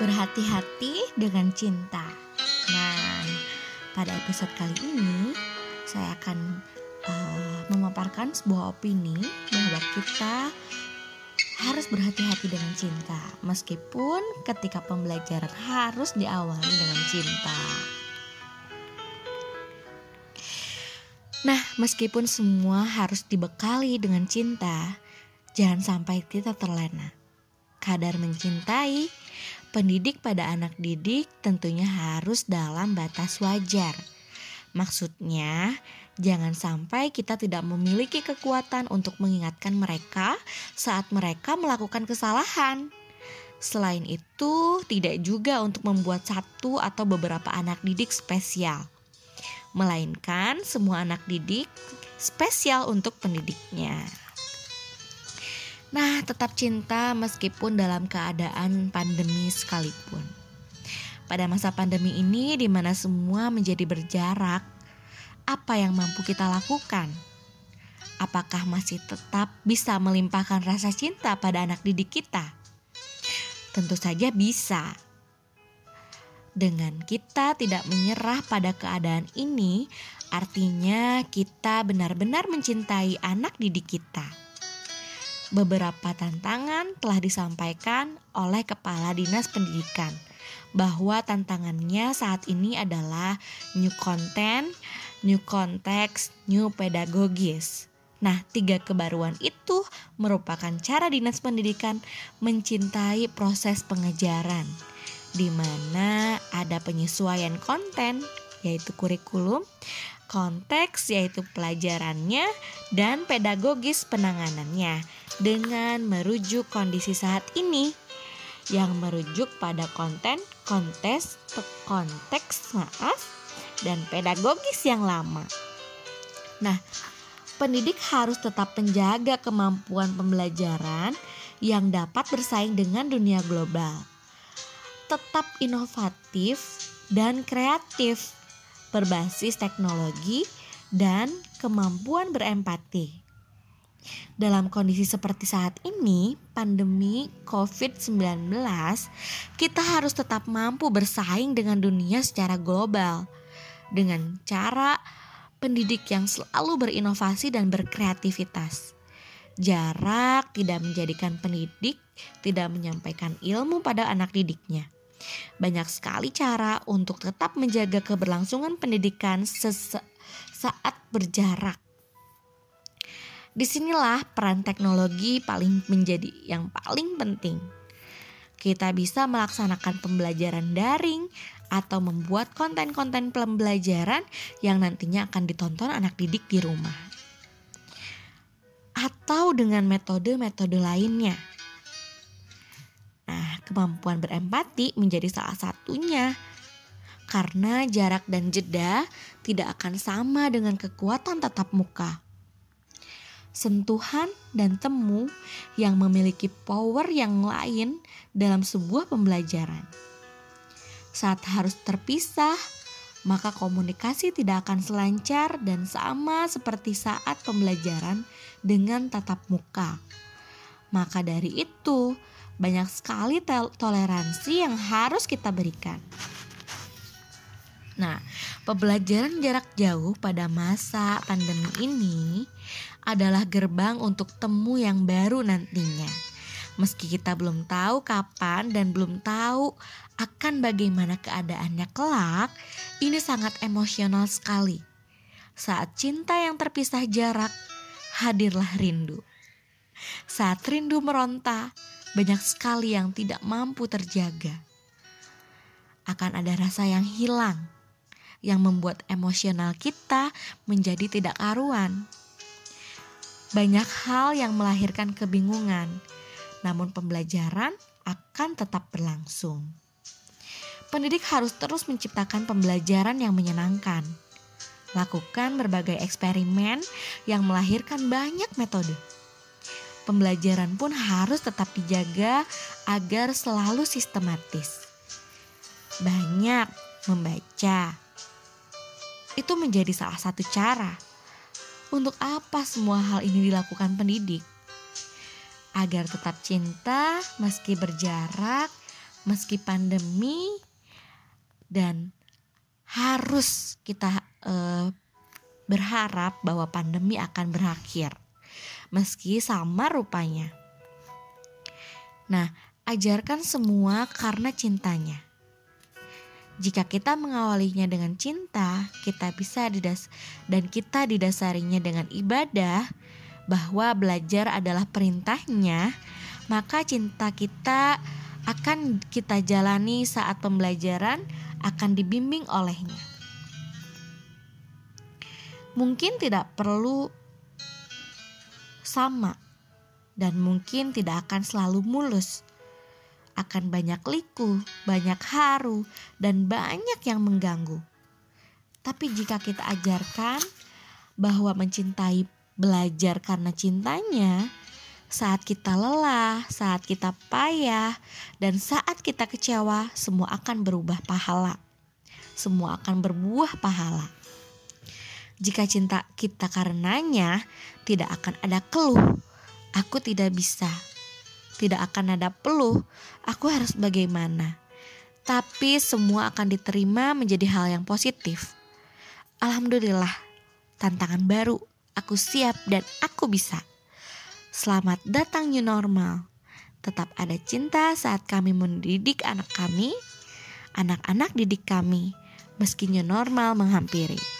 Berhati-hati dengan cinta. Nah, pada episode kali ini saya akan uh, memaparkan sebuah opini bahwa kita harus berhati-hati dengan cinta, meskipun ketika pembelajaran harus diawali dengan cinta. Nah, meskipun semua harus dibekali dengan cinta, jangan sampai kita terlena. Kadar mencintai, pendidik pada anak didik tentunya harus dalam batas wajar. Maksudnya, jangan sampai kita tidak memiliki kekuatan untuk mengingatkan mereka saat mereka melakukan kesalahan. Selain itu, tidak juga untuk membuat satu atau beberapa anak didik spesial melainkan semua anak didik spesial untuk pendidiknya. Nah, tetap cinta meskipun dalam keadaan pandemi sekalipun. Pada masa pandemi ini, di mana semua menjadi berjarak, apa yang mampu kita lakukan? Apakah masih tetap bisa melimpahkan rasa cinta pada anak didik kita? Tentu saja bisa dengan kita tidak menyerah pada keadaan ini, artinya kita benar-benar mencintai anak didik kita. Beberapa tantangan telah disampaikan oleh Kepala Dinas Pendidikan bahwa tantangannya saat ini adalah new content, new context, new pedagogis. Nah, tiga kebaruan itu merupakan cara Dinas Pendidikan mencintai proses pengejaran di mana ada penyesuaian konten yaitu kurikulum, konteks yaitu pelajarannya dan pedagogis penanganannya dengan merujuk kondisi saat ini yang merujuk pada konten, kontes, konteks, maaf, dan pedagogis yang lama. Nah, pendidik harus tetap menjaga kemampuan pembelajaran yang dapat bersaing dengan dunia global tetap inovatif dan kreatif, berbasis teknologi dan kemampuan berempati. Dalam kondisi seperti saat ini, pandemi COVID-19, kita harus tetap mampu bersaing dengan dunia secara global dengan cara pendidik yang selalu berinovasi dan berkreativitas. Jarak tidak menjadikan pendidik tidak menyampaikan ilmu pada anak didiknya banyak sekali cara untuk tetap menjaga keberlangsungan pendidikan saat berjarak. Di sinilah peran teknologi paling menjadi yang paling penting. Kita bisa melaksanakan pembelajaran daring atau membuat konten-konten pembelajaran yang nantinya akan ditonton anak didik di rumah. Atau dengan metode-metode lainnya Kemampuan berempati menjadi salah satunya. Karena jarak dan jeda tidak akan sama dengan kekuatan tatap muka. Sentuhan dan temu yang memiliki power yang lain dalam sebuah pembelajaran. Saat harus terpisah, maka komunikasi tidak akan selancar dan sama seperti saat pembelajaran dengan tatap muka. Maka dari itu, banyak sekali toleransi yang harus kita berikan. Nah, pembelajaran jarak jauh pada masa pandemi ini adalah gerbang untuk temu yang baru nantinya. Meski kita belum tahu kapan dan belum tahu akan bagaimana keadaannya kelak, ini sangat emosional sekali. Saat cinta yang terpisah jarak, hadirlah rindu. Saat rindu meronta, banyak sekali yang tidak mampu terjaga. Akan ada rasa yang hilang, yang membuat emosional kita menjadi tidak karuan. Banyak hal yang melahirkan kebingungan, namun pembelajaran akan tetap berlangsung. Pendidik harus terus menciptakan pembelajaran yang menyenangkan. Lakukan berbagai eksperimen yang melahirkan banyak metode pembelajaran pun harus tetap dijaga agar selalu sistematis. Banyak membaca. Itu menjadi salah satu cara. Untuk apa semua hal ini dilakukan pendidik? Agar tetap cinta meski berjarak meski pandemi dan harus kita uh, berharap bahwa pandemi akan berakhir meski sama rupanya. Nah, ajarkan semua karena cintanya. Jika kita mengawalinya dengan cinta, kita bisa didas dan kita didasarinya dengan ibadah bahwa belajar adalah perintahnya, maka cinta kita akan kita jalani saat pembelajaran akan dibimbing olehnya. Mungkin tidak perlu sama dan mungkin tidak akan selalu mulus. Akan banyak liku, banyak haru, dan banyak yang mengganggu. Tapi jika kita ajarkan bahwa mencintai belajar karena cintanya, saat kita lelah, saat kita payah, dan saat kita kecewa, semua akan berubah pahala. Semua akan berbuah pahala. Jika cinta kita karenanya, tidak akan ada keluh. Aku tidak bisa. Tidak akan ada peluh. Aku harus bagaimana? Tapi semua akan diterima menjadi hal yang positif. Alhamdulillah, tantangan baru. Aku siap dan aku bisa. Selamat datang new normal. Tetap ada cinta saat kami mendidik anak kami, anak-anak didik kami, meski new normal menghampiri.